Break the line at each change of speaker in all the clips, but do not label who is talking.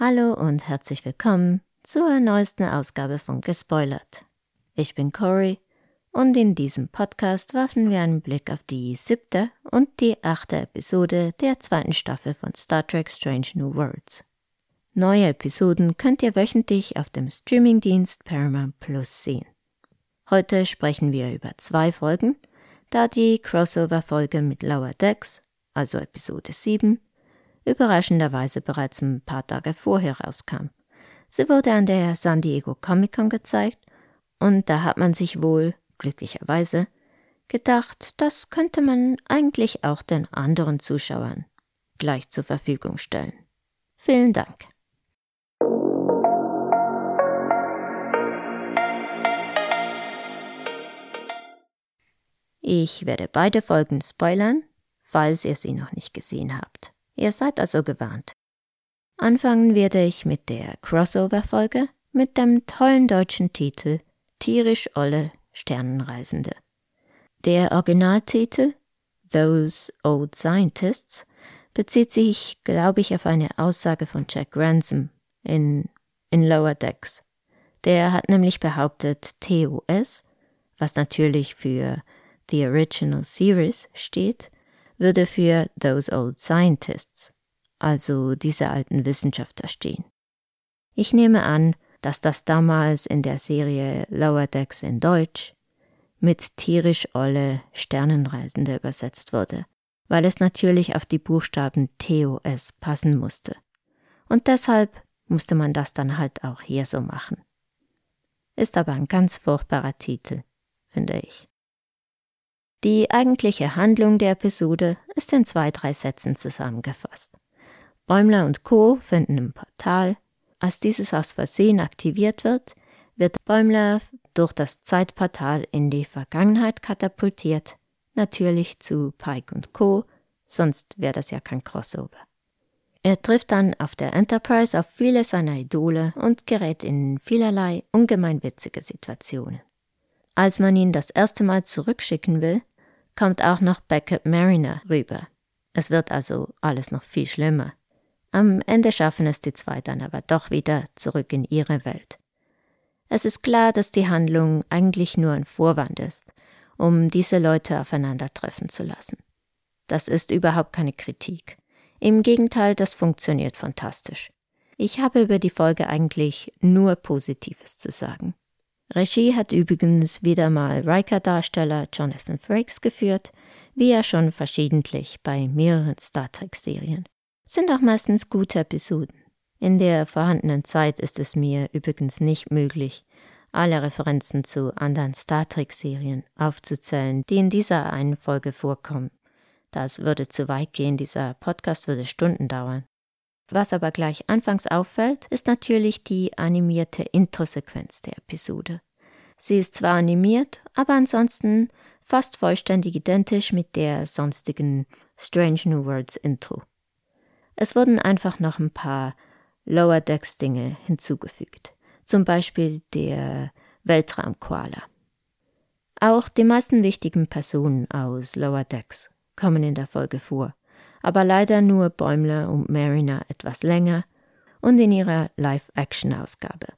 Hallo und herzlich willkommen zur neuesten Ausgabe von Gespoilert. Ich bin Cory und in diesem Podcast werfen wir einen Blick auf die siebte und die achte Episode der zweiten Staffel von Star Trek Strange New Worlds. Neue Episoden könnt ihr wöchentlich auf dem Streamingdienst Paramount Plus sehen. Heute sprechen wir über zwei Folgen, da die Crossover-Folge mit Lower Decks, also Episode 7, überraschenderweise bereits ein paar Tage vorher rauskam. Sie wurde an der San Diego Comic Con gezeigt und da hat man sich wohl, glücklicherweise, gedacht, das könnte man eigentlich auch den anderen Zuschauern gleich zur Verfügung stellen. Vielen Dank. Ich werde beide Folgen spoilern, falls ihr sie noch nicht gesehen habt. Ihr seid also gewarnt. Anfangen werde ich mit der Crossover-Folge mit dem tollen deutschen Titel Tierisch Olle Sternenreisende. Der Originaltitel Those Old Scientists bezieht sich, glaube ich, auf eine Aussage von Jack Ransom in, in Lower Decks. Der hat nämlich behauptet, TOS, was natürlich für The Original Series steht, würde für Those Old Scientists, also diese alten Wissenschaftler stehen. Ich nehme an, dass das damals in der Serie Lower Decks in Deutsch mit tierisch olle Sternenreisende übersetzt wurde, weil es natürlich auf die Buchstaben TOS passen musste. Und deshalb musste man das dann halt auch hier so machen. Ist aber ein ganz furchtbarer Titel, finde ich. Die eigentliche Handlung der Episode ist in zwei, drei Sätzen zusammengefasst. Bäumler und Co. finden im Portal. Als dieses aus Versehen aktiviert wird, wird Bäumler durch das Zeitportal in die Vergangenheit katapultiert, natürlich zu Pike und Co., sonst wäre das ja kein Crossover. Er trifft dann auf der Enterprise auf viele seiner Idole und gerät in vielerlei ungemein witzige Situationen. Als man ihn das erste Mal zurückschicken will, kommt auch noch Beckett Mariner rüber. Es wird also alles noch viel schlimmer. Am Ende schaffen es die zwei dann aber doch wieder zurück in ihre Welt. Es ist klar, dass die Handlung eigentlich nur ein Vorwand ist, um diese Leute aufeinandertreffen zu lassen. Das ist überhaupt keine Kritik. Im Gegenteil, das funktioniert fantastisch. Ich habe über die Folge eigentlich nur Positives zu sagen. Regie hat übrigens wieder mal Riker-Darsteller Jonathan Frakes geführt, wie er schon verschiedentlich bei mehreren Star Trek-Serien. Sind auch meistens gute Episoden. In der vorhandenen Zeit ist es mir übrigens nicht möglich, alle Referenzen zu anderen Star Trek-Serien aufzuzählen, die in dieser einen Folge vorkommen. Das würde zu weit gehen, dieser Podcast würde Stunden dauern. Was aber gleich anfangs auffällt, ist natürlich die animierte Intro-Sequenz der Episode. Sie ist zwar animiert, aber ansonsten fast vollständig identisch mit der sonstigen Strange New Worlds Intro. Es wurden einfach noch ein paar Lower Decks Dinge hinzugefügt, zum Beispiel der Weltraumkoala. Auch die meisten wichtigen Personen aus Lower Decks kommen in der Folge vor, aber leider nur Bäumler und Mariner etwas länger und in ihrer Live-Action-Ausgabe.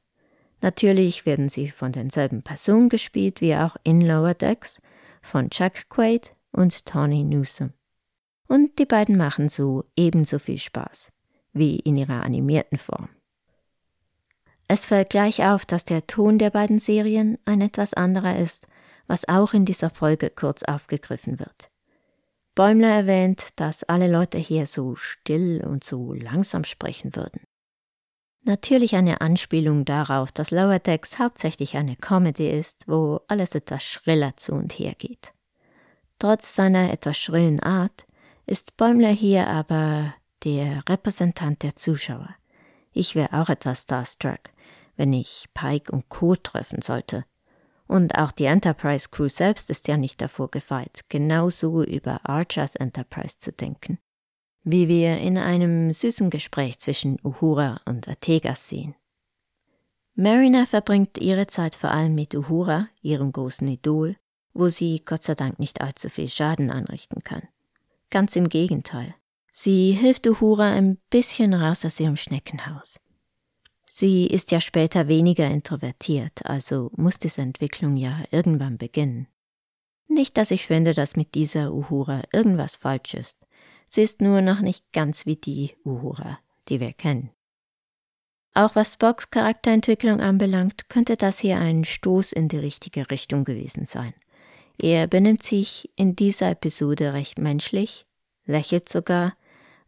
Natürlich werden sie von denselben Personen gespielt wie auch in Lower Decks, von Chuck Quaid und Tawny Newsom. Und die beiden machen so ebenso viel Spaß wie in ihrer animierten Form. Es fällt gleich auf, dass der Ton der beiden Serien ein etwas anderer ist, was auch in dieser Folge kurz aufgegriffen wird. Bäumler erwähnt, dass alle Leute hier so still und so langsam sprechen würden. Natürlich eine Anspielung darauf, dass Lower Decks hauptsächlich eine Comedy ist, wo alles etwas schriller zu und her geht. Trotz seiner etwas schrillen Art ist Bäumler hier aber der Repräsentant der Zuschauer. Ich wäre auch etwas starstruck, wenn ich Pike und Co. treffen sollte und auch die Enterprise Crew selbst ist ja nicht davor gefeit, genauso über Archers Enterprise zu denken. Wie wir in einem süßen Gespräch zwischen Uhura und Ategas sehen. Mariner verbringt ihre Zeit vor allem mit Uhura, ihrem großen Idol, wo sie Gott sei Dank nicht allzu viel Schaden anrichten kann. Ganz im Gegenteil. Sie hilft Uhura ein bisschen raus aus ihrem Schneckenhaus. Sie ist ja später weniger introvertiert, also muss diese Entwicklung ja irgendwann beginnen. Nicht, dass ich finde, dass mit dieser Uhura irgendwas falsch ist. Sie ist nur noch nicht ganz wie die Uhura, die wir kennen. Auch was Spocks Charakterentwicklung anbelangt, könnte das hier ein Stoß in die richtige Richtung gewesen sein. Er benimmt sich in dieser Episode recht menschlich, lächelt sogar,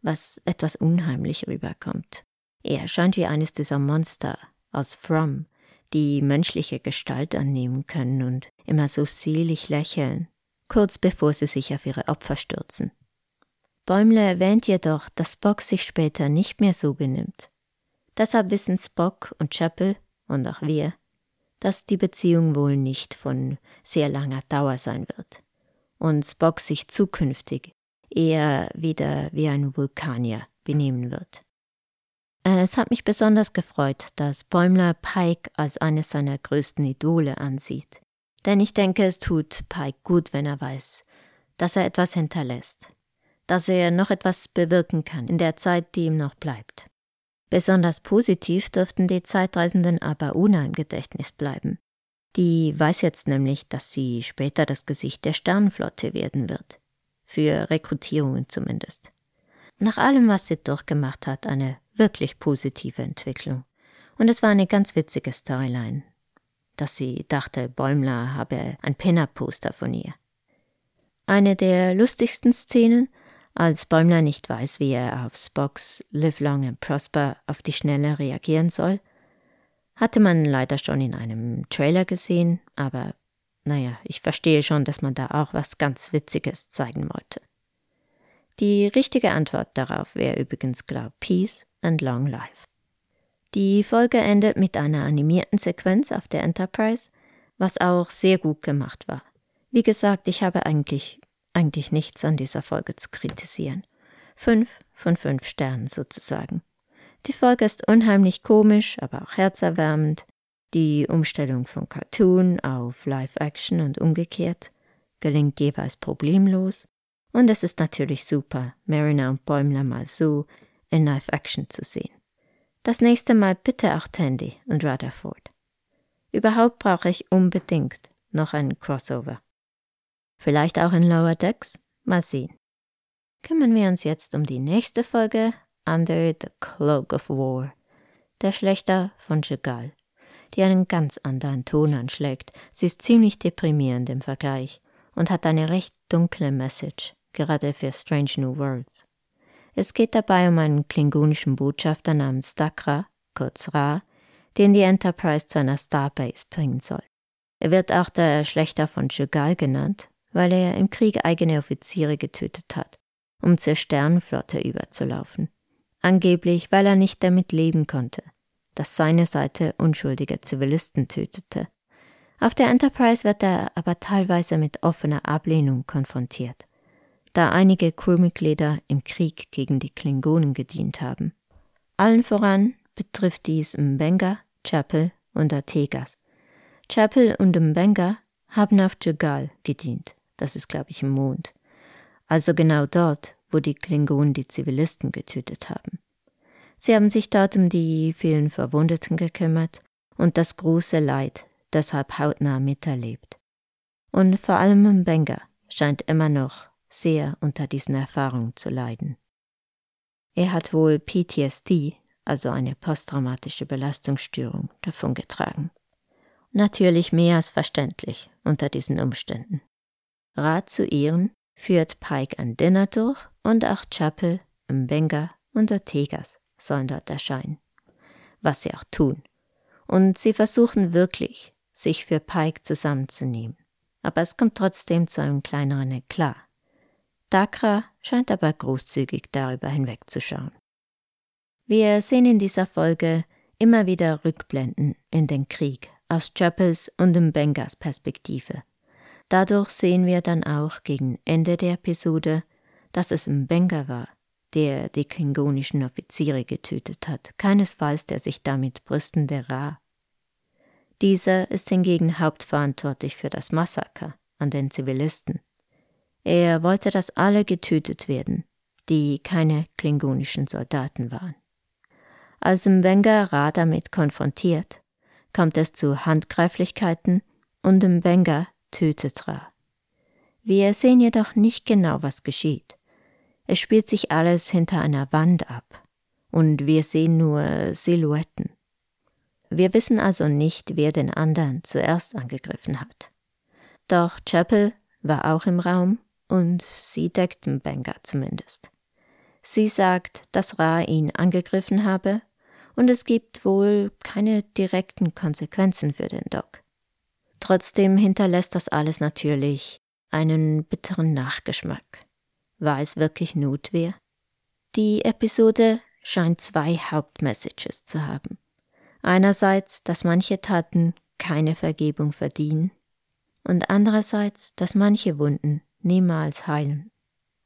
was etwas unheimlich rüberkommt. Er scheint wie eines dieser Monster aus From, die menschliche Gestalt annehmen können und immer so selig lächeln, kurz bevor sie sich auf ihre Opfer stürzen. Bäumler erwähnt jedoch, dass Spock sich später nicht mehr so benimmt. Deshalb wissen Spock und Chapel und auch wir, dass die Beziehung wohl nicht von sehr langer Dauer sein wird und Spock sich zukünftig eher wieder wie ein Vulkanier benehmen wird. Es hat mich besonders gefreut, dass Bäumler Pike als eines seiner größten Idole ansieht. Denn ich denke, es tut Pike gut, wenn er weiß, dass er etwas hinterlässt dass er noch etwas bewirken kann in der Zeit, die ihm noch bleibt. Besonders positiv dürften die Zeitreisenden aber Una im Gedächtnis bleiben. Die weiß jetzt nämlich, dass sie später das Gesicht der Sternenflotte werden wird. Für Rekrutierungen zumindest. Nach allem, was sie durchgemacht hat, eine wirklich positive Entwicklung. Und es war eine ganz witzige Storyline, dass sie dachte, Bäumler habe ein Pinner-Poster von ihr. Eine der lustigsten Szenen als Bäumler nicht weiß, wie er auf Spocks Live Long and Prosper auf die Schnelle reagieren soll, hatte man leider schon in einem Trailer gesehen, aber naja, ich verstehe schon, dass man da auch was ganz Witziges zeigen wollte. Die richtige Antwort darauf wäre übrigens, glaub, Peace and Long Life. Die Folge endet mit einer animierten Sequenz auf der Enterprise, was auch sehr gut gemacht war. Wie gesagt, ich habe eigentlich eigentlich nichts an dieser Folge zu kritisieren. Fünf von fünf Sternen sozusagen. Die Folge ist unheimlich komisch, aber auch herzerwärmend. Die Umstellung von Cartoon auf Live-Action und umgekehrt gelingt jeweils problemlos. Und es ist natürlich super, Mariner und Bäumler mal so in Live-Action zu sehen. Das nächste Mal bitte auch Tandy und Rutherford. Überhaupt brauche ich unbedingt noch einen Crossover. Vielleicht auch in Lower Decks? Mal sehen. Kümmern wir uns jetzt um die nächste Folge Under the Cloak of War. Der Schlechter von Chagall, die einen ganz anderen Ton anschlägt. Sie ist ziemlich deprimierend im Vergleich und hat eine recht dunkle Message, gerade für Strange New Worlds. Es geht dabei um einen klingonischen Botschafter namens Dakra, kurz Ra, den die Enterprise zu einer Starbase bringen soll. Er wird auch der Schlechter von Chagall genannt weil er im Krieg eigene Offiziere getötet hat, um zur Sternenflotte überzulaufen. Angeblich, weil er nicht damit leben konnte, dass seine Seite unschuldige Zivilisten tötete. Auf der Enterprise wird er aber teilweise mit offener Ablehnung konfrontiert, da einige Crewmitglieder im Krieg gegen die Klingonen gedient haben. Allen voran betrifft dies Mbenga, Chapel und Artegas. Chapel und Mbenga haben auf Jugal gedient das ist, glaube ich, im Mond. Also genau dort, wo die Klingonen die Zivilisten getötet haben. Sie haben sich dort um die vielen Verwundeten gekümmert und das große Leid deshalb hautnah miterlebt. Und vor allem Mbenga scheint immer noch sehr unter diesen Erfahrungen zu leiden. Er hat wohl PTSD, also eine posttraumatische Belastungsstörung, davongetragen. Natürlich mehr als verständlich unter diesen Umständen. Rat zu Ehren führt Pike ein Dinner durch und auch Chapel, Mbenga und Ortegas sollen dort erscheinen. Was sie auch tun. Und sie versuchen wirklich, sich für Pike zusammenzunehmen. Aber es kommt trotzdem zu einem kleineren Eklat. Dakra scheint aber großzügig darüber hinwegzuschauen. Wir sehen in dieser Folge immer wieder Rückblenden in den Krieg aus Chapels und Mbengas Perspektive. Dadurch sehen wir dann auch gegen Ende der Episode, dass es Mbenga war, der die klingonischen Offiziere getötet hat, keinesfalls der sich damit brüstende Ra. Dieser ist hingegen hauptverantwortlich für das Massaker an den Zivilisten. Er wollte, dass alle getötet werden, die keine klingonischen Soldaten waren. Als Mbenga Ra damit konfrontiert, kommt es zu Handgreiflichkeiten und Mbenga tötet Ra. Wir sehen jedoch nicht genau, was geschieht. Es spielt sich alles hinter einer Wand ab und wir sehen nur Silhouetten. Wir wissen also nicht, wer den anderen zuerst angegriffen hat. Doch Chapel war auch im Raum und sie deckt Mbenga zumindest. Sie sagt, dass Ra ihn angegriffen habe und es gibt wohl keine direkten Konsequenzen für den Doc. Trotzdem hinterlässt das alles natürlich einen bitteren Nachgeschmack. War es wirklich Notwehr? Die Episode scheint zwei Hauptmessages zu haben. Einerseits, dass manche Taten keine Vergebung verdienen und andererseits, dass manche Wunden niemals heilen.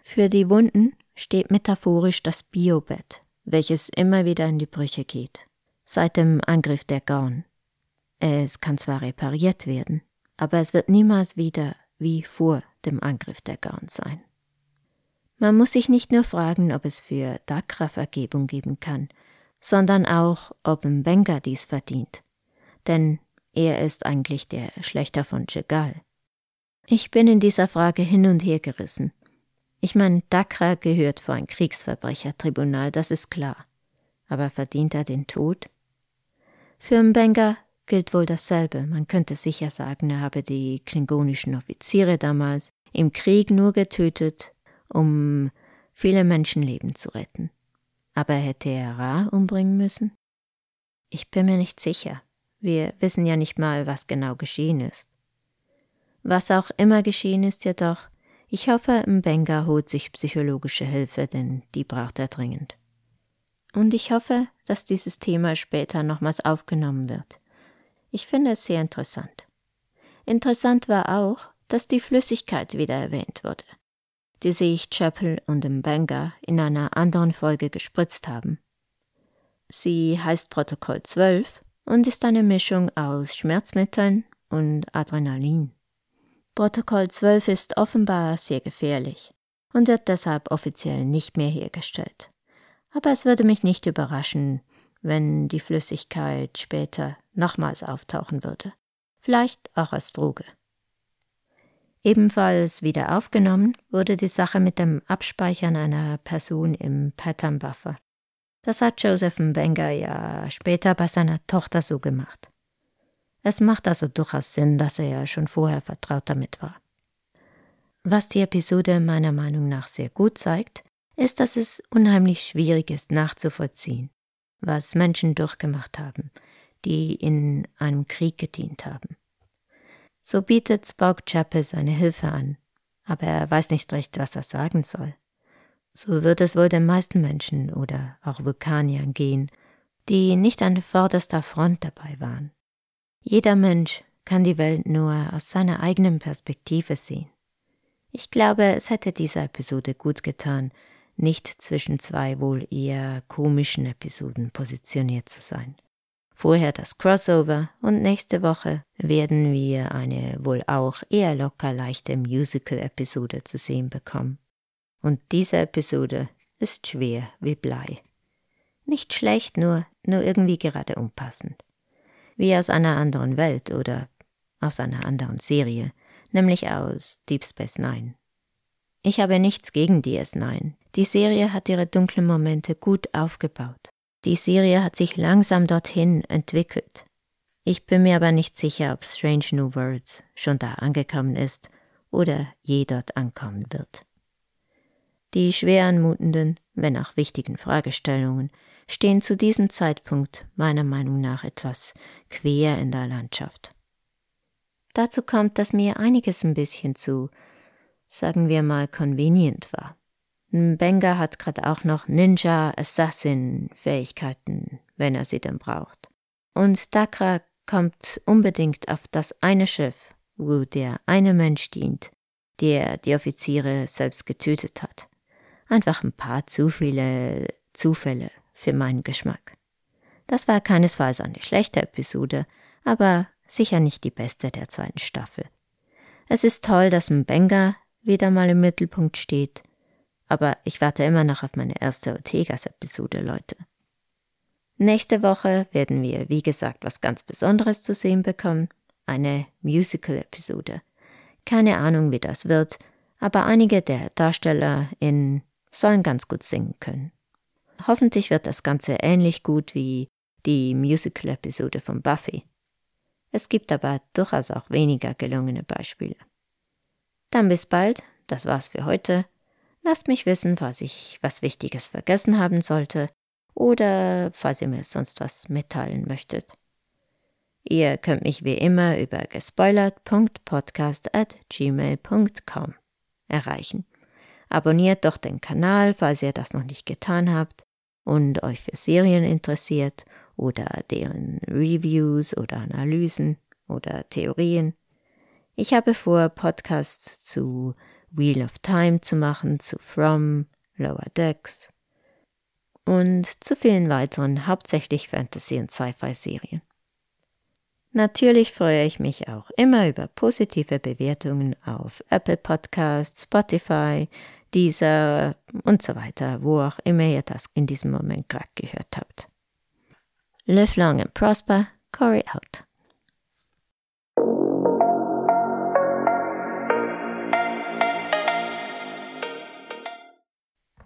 Für die Wunden steht metaphorisch das Biobett, welches immer wieder in die Brüche geht, seit dem Angriff der Gorn. Es kann zwar repariert werden, aber es wird niemals wieder wie vor dem Angriff der Gorn sein. Man muss sich nicht nur fragen, ob es für Dakra Vergebung geben kann, sondern auch, ob Mbenga dies verdient. Denn er ist eigentlich der Schlechter von Chegal. Ich bin in dieser Frage hin und her gerissen. Ich meine, Dakra gehört vor ein Kriegsverbrechertribunal, das ist klar. Aber verdient er den Tod? Für Mbenga gilt wohl dasselbe. Man könnte sicher sagen, er habe die klingonischen Offiziere damals im Krieg nur getötet, um viele Menschenleben zu retten. Aber hätte er Ra umbringen müssen? Ich bin mir nicht sicher. Wir wissen ja nicht mal, was genau geschehen ist. Was auch immer geschehen ist jedoch, ich hoffe, Mbenga holt sich psychologische Hilfe, denn die braucht er dringend. Und ich hoffe, dass dieses Thema später nochmals aufgenommen wird. Ich finde es sehr interessant. Interessant war auch, dass die Flüssigkeit wieder erwähnt wurde, die sich Chapel und Mbenga in einer anderen Folge gespritzt haben. Sie heißt Protokoll 12 und ist eine Mischung aus Schmerzmitteln und Adrenalin. Protokoll 12 ist offenbar sehr gefährlich und wird deshalb offiziell nicht mehr hergestellt. Aber es würde mich nicht überraschen, wenn die Flüssigkeit später nochmals auftauchen würde. Vielleicht auch als Droge. Ebenfalls wieder aufgenommen wurde die Sache mit dem Abspeichern einer Person im Pattern Buffer. Das hat Joseph Mbenga ja später bei seiner Tochter so gemacht. Es macht also durchaus Sinn, dass er ja schon vorher vertraut damit war. Was die Episode meiner Meinung nach sehr gut zeigt, ist, dass es unheimlich schwierig ist nachzuvollziehen, was Menschen durchgemacht haben, die in einem Krieg gedient haben. So bietet Spock Chapel seine Hilfe an, aber er weiß nicht recht, was er sagen soll. So wird es wohl den meisten Menschen oder auch Vulkaniern gehen, die nicht an vorderster Front dabei waren. Jeder Mensch kann die Welt nur aus seiner eigenen Perspektive sehen. Ich glaube, es hätte dieser Episode gut getan, nicht zwischen zwei wohl eher komischen Episoden positioniert zu sein. Vorher das Crossover und nächste Woche werden wir eine wohl auch eher locker leichte Musical-Episode zu sehen bekommen. Und diese Episode ist schwer wie Blei. Nicht schlecht, nur, nur irgendwie gerade unpassend wie aus einer anderen Welt oder aus einer anderen Serie, nämlich aus Deep Space Nine. Ich habe nichts gegen DS9. Die Serie hat ihre dunklen Momente gut aufgebaut. Die Serie hat sich langsam dorthin entwickelt. Ich bin mir aber nicht sicher, ob Strange New Worlds schon da angekommen ist oder je dort ankommen wird. Die schwer anmutenden, wenn auch wichtigen Fragestellungen stehen zu diesem Zeitpunkt meiner Meinung nach etwas quer in der Landschaft. Dazu kommt, dass mir einiges ein bisschen zu, sagen wir mal, convenient war. Benga hat gerade auch noch Ninja Assassin Fähigkeiten, wenn er sie denn braucht. Und Dakra kommt unbedingt auf das eine Schiff, wo der eine Mensch dient, der die Offiziere selbst getötet hat. Einfach ein paar zu viele Zufälle für meinen Geschmack. Das war keinesfalls eine schlechte Episode, aber sicher nicht die beste der zweiten Staffel. Es ist toll, dass Mbenga wieder mal im Mittelpunkt steht, aber ich warte immer noch auf meine erste Ortegas-Episode, Leute. Nächste Woche werden wir, wie gesagt, was ganz Besonderes zu sehen bekommen. Eine Musical-Episode. Keine Ahnung, wie das wird, aber einige der DarstellerInnen sollen ganz gut singen können. Hoffentlich wird das Ganze ähnlich gut wie die Musical-Episode von Buffy. Es gibt aber durchaus auch weniger gelungene Beispiele. Dann bis bald, das war's für heute. Lasst mich wissen, falls ich was Wichtiges vergessen haben sollte oder falls ihr mir sonst was mitteilen möchtet. Ihr könnt mich wie immer über gespoilert.podcast at gmail.com erreichen. Abonniert doch den Kanal, falls ihr das noch nicht getan habt und euch für Serien interessiert oder deren Reviews oder Analysen oder Theorien. Ich habe vor, Podcasts zu Wheel of Time zu machen, zu From, Lower Decks und zu vielen weiteren, hauptsächlich Fantasy- und Sci-Fi-Serien. Natürlich freue ich mich auch immer über positive Bewertungen auf Apple Podcasts, Spotify, Deezer und so weiter, wo auch immer ihr das in diesem Moment gerade gehört habt. Live long and prosper, Corey out.